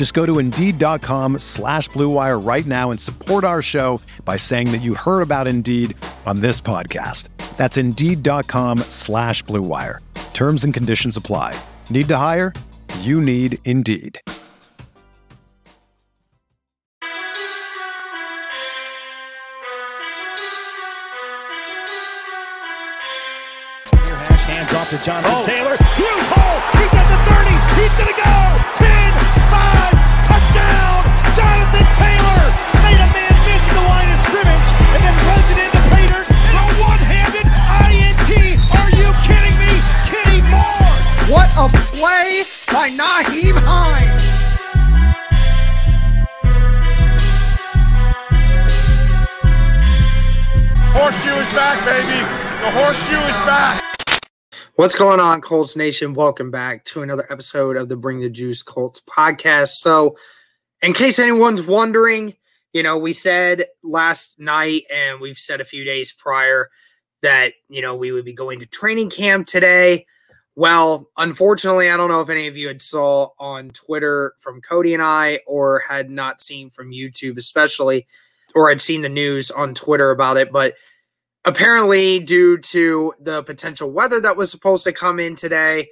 Just go to Indeed.com slash BlueWire right now and support our show by saying that you heard about Indeed on this podcast. That's Indeed.com slash BlueWire. Terms and conditions apply. Need to hire? You need Indeed. Hand drop to Jonathan oh. Taylor. Huge hole. He's at the 30. He's going to go. 10, man the line of scrimmage and then runs it into Pater for a one-handed INT. Are you kidding me? Kenny Moore. What a play by Nyheim Hines! Horseshoe is back, baby. The horseshoe is back. What's going on, Colts Nation? Welcome back to another episode of the Bring the Juice Colts podcast. So, in case anyone's wondering, you know, we said last night and we've said a few days prior that, you know, we would be going to training camp today. Well, unfortunately, I don't know if any of you had saw on Twitter from Cody and I or had not seen from YouTube, especially, or had seen the news on Twitter about it, but apparently due to the potential weather that was supposed to come in today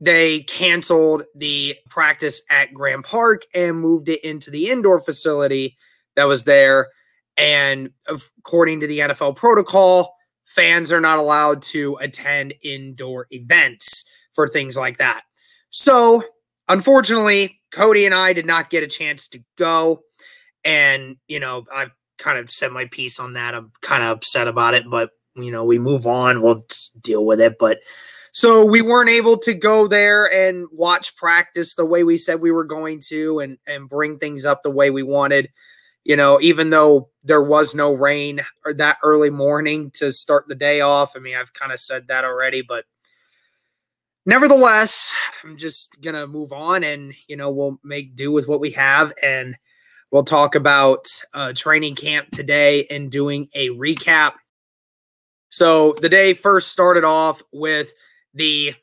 they canceled the practice at Grand Park and moved it into the indoor facility that was there and according to the NFL protocol fans are not allowed to attend indoor events for things like that so unfortunately Cody and I did not get a chance to go and you know I've kind of said my piece on that. I'm kind of upset about it, but you know, we move on. We'll just deal with it. But so we weren't able to go there and watch practice the way we said we were going to and and bring things up the way we wanted. You know, even though there was no rain or that early morning to start the day off. I mean, I've kind of said that already, but nevertheless, I'm just gonna move on and you know, we'll make do with what we have and We'll talk about uh, training camp today and doing a recap. So the day first started off with the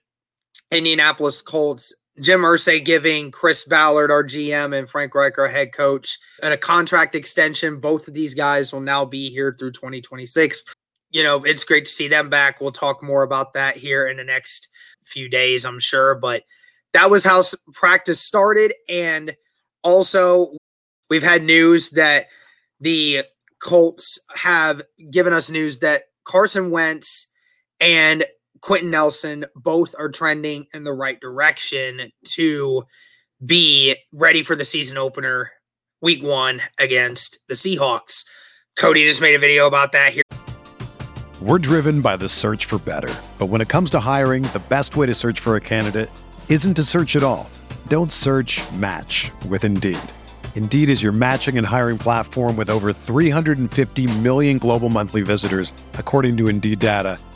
Indianapolis Colts. Jim Irsay giving Chris Ballard, our GM, and Frank Reich, our head coach, and a contract extension. Both of these guys will now be here through 2026. You know, it's great to see them back. We'll talk more about that here in the next few days, I'm sure. But that was how practice started. And also, We've had news that the Colts have given us news that Carson Wentz and Quenton Nelson both are trending in the right direction to be ready for the season opener week one against the Seahawks. Cody just made a video about that here. We're driven by the search for better. But when it comes to hiring, the best way to search for a candidate isn't to search at all. Don't search match with Indeed. Indeed is your matching and hiring platform with over 350 million global monthly visitors, according to Indeed data,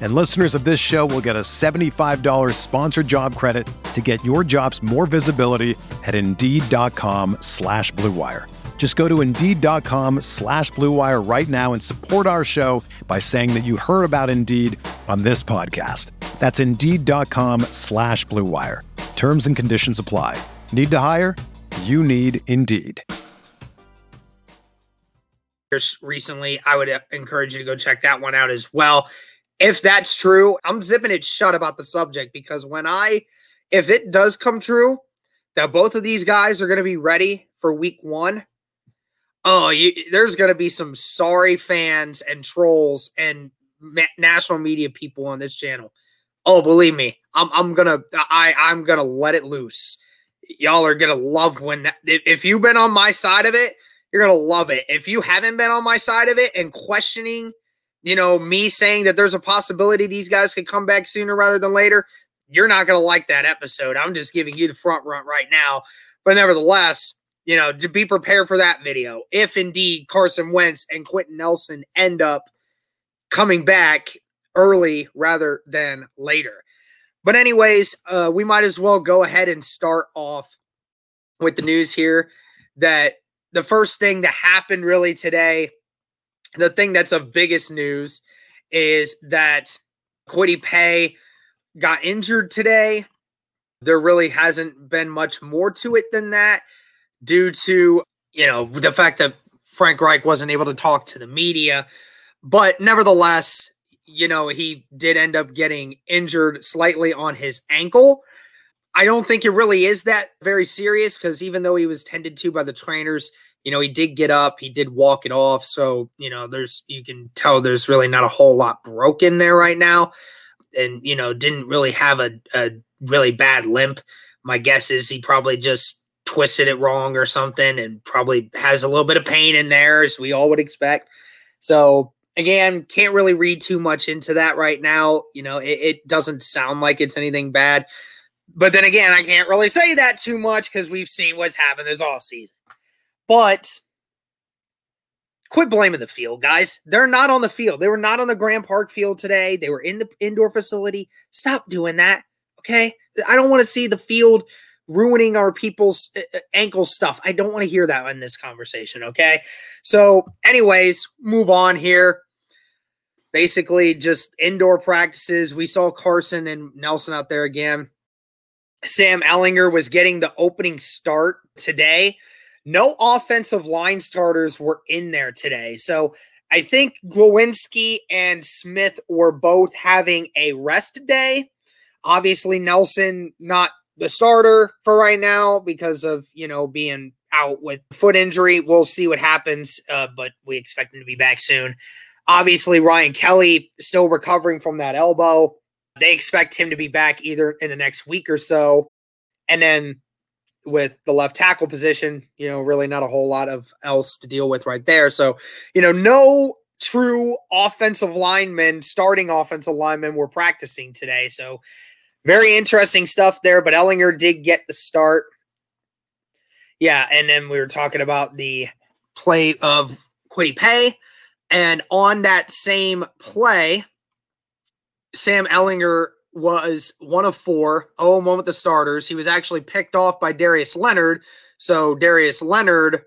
And listeners of this show will get a $75 sponsored job credit to get your jobs more visibility at Indeed.com slash BlueWire. Just go to Indeed.com slash BlueWire right now and support our show by saying that you heard about Indeed on this podcast. That's indeed.com slash Blue Wire. Terms and conditions apply. Need to hire? You need Indeed. Recently, I would encourage you to go check that one out as well. If that's true, I'm zipping it shut about the subject because when I, if it does come true that both of these guys are going to be ready for week one, oh, you, there's going to be some sorry fans and trolls and ma- national media people on this channel. Oh, believe me, I'm I'm gonna I I'm gonna let it loose. Y'all are gonna love when that, if, if you've been on my side of it, you're gonna love it. If you haven't been on my side of it and questioning, you know, me saying that there's a possibility these guys could come back sooner rather than later, you're not gonna like that episode. I'm just giving you the front run right now. But nevertheless, you know, to be prepared for that video. If indeed Carson Wentz and Quenton Nelson end up coming back early rather than later. But, anyways, uh, we might as well go ahead and start off with the news here that the first thing that happened really today, the thing that's of biggest news is that Kwity Paye got injured today. There really hasn't been much more to it than that due to, you know, the fact that Frank Reich wasn't able to talk to the media. But nevertheless, you know, he did end up getting injured slightly on his ankle. I don't think it really is that very serious because even though he was tended to by the trainers, you know, he did get up, he did walk it off. So, you know, there's, you can tell there's really not a whole lot broken there right now. And, you know, didn't really have a, a really bad limp. My guess is he probably just twisted it wrong or something and probably has a little bit of pain in there, as we all would expect. So, again, can't really read too much into that right now. You know, it, it, doesn't sound like it's anything bad. But then again, I can't really say that too much because we've seen what's happened this all season. But quit blaming the field, guys. They're not on the field. They were not on the Grand Park field today. They were in the indoor facility. Stop doing that. Okay. I don't want to see the field ruining our people's uh, uh, ankle stuff. I don't want to hear that in this conversation. Okay. So, anyways, move on here basically just indoor practices. We saw Carson and Nelson out there again. Sam Ehlinger was getting the opening start today. No offensive line starters were in there today. So I think Glowinski and Smith were both having a rest day. Obviously, Nelson not the starter for right now because of, you know, being out with foot injury. We'll see what happens, uh, but we expect him to be back soon. Obviously, Ryan Kelly still recovering from that elbow. They expect him to be back either in the next week or so. And then with the left tackle position, you know, really not a whole lot of else to deal with right there. So, you know, no true offensive linemen, starting offensive linemen were practicing today. So, very interesting stuff there. But Ehlinger did get the start. Yeah. And then we were talking about the play of Kwity Paye. And on that same play, Sam Ehlinger was one of four, oh, one with the starters. He was actually picked off by Darius Leonard. So Darius Leonard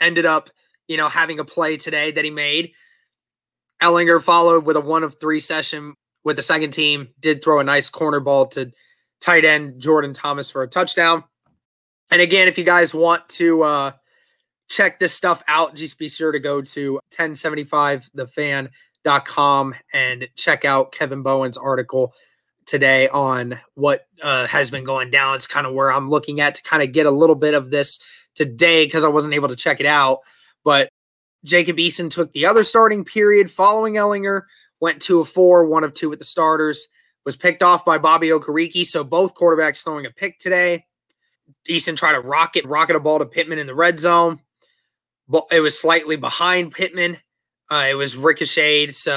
ended up, you know, having a play today that he made. Ehlinger followed with a one of three session with the second team, did throw a nice corner ball to tight end Jordan Thomas for a touchdown. And again, if you guys want to uh check this stuff out, just be sure to go to 1075thefan.com and check out Kevin Bowen's article today on what uh, has been going down. It's kind of where I'm looking at to kind of get a little bit of this today because I wasn't able to check it out. But Jacob Eason took the other starting period following Ehlinger, went two of four, one of two with the starters, was picked off by Bobby Okereke. So both quarterbacks throwing a pick today. Eason tried to rocket, rocket a ball to Pittman in the red zone but it was slightly behind Pittman. Uh, it was ricocheted. So.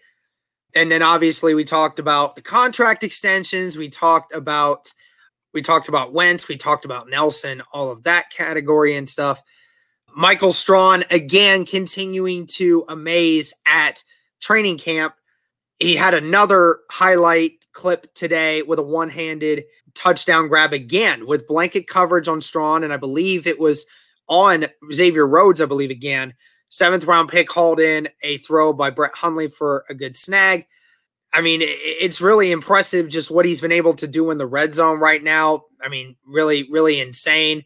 And then obviously we talked about the contract extensions. We talked about we talked about Wentz. We talked about Nelson, all of that category and stuff. Michael Strachan again continuing to amaze at training camp. He had another highlight clip today with a one-handed touchdown grab again with blanket coverage on Strachan, and I believe it was on Xavier Rhodes. I believe again Seventh round pick hauled in a throw by Brett Hundley for a good snag. I mean, it's really impressive just what he's been able to do in the red zone right now. I mean, really, really insane.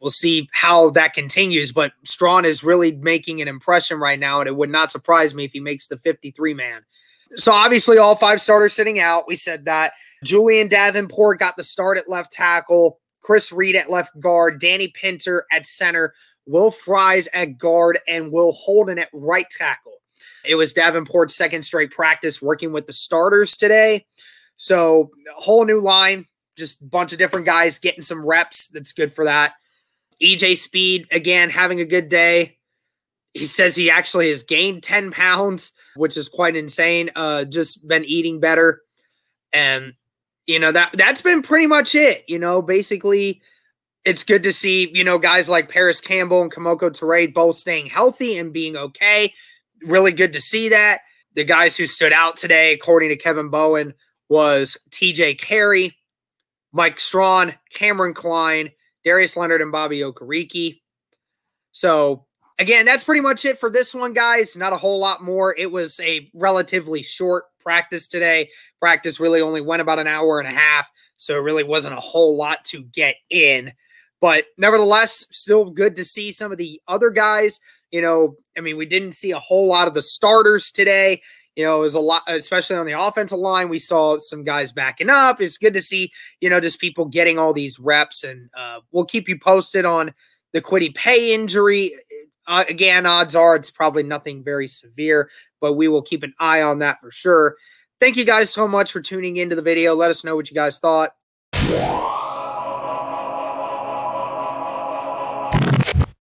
We'll see how that continues, but Strachan is really making an impression right now, and it would not surprise me if he makes the 53 man. So, obviously, all five starters sitting out. We said that. Julian Davenport got the start at left tackle, Chris Reed at left guard, Danny Pinter at center, Will Fries at guard, and Will Holden at right tackle. It was Davenport's second straight practice working with the starters today. So, a whole new line, just a bunch of different guys getting some reps. That's good for that. EJ Speed, again, having a good day. He says he actually has gained 10 pounds, which is quite insane. Uh, just been eating better. And, you know, that that's been pretty much it. You know, basically it's good to see, you know, guys like Parris Campbell and Kemoko Turay both staying healthy and being okay. Really good to see that. The guys who stood out today, according to Kevin Bowen, was TJ Carrie, Mike Strachan, Cameron Klein, Darius Leonard, and Bobby Okereke. So, again, that's pretty much it for this one, guys. Not a whole lot more. It was a relatively short practice today. Practice really only went about an hour and a half. So, it really wasn't a whole lot to get in. But nevertheless, still good to see some of the other guys. You know, I mean, we didn't see a whole lot of the starters today. You know, it was a lot, especially on the offensive line. We saw some guys backing up. It's good to see, you know, just people getting all these reps. And uh, we'll keep you posted on the Kwity Paye injury. Uh, again, odds are it's probably nothing very severe, but we will keep an eye on that for sure. Thank you guys so much for tuning into the video. Let us know what you guys thought.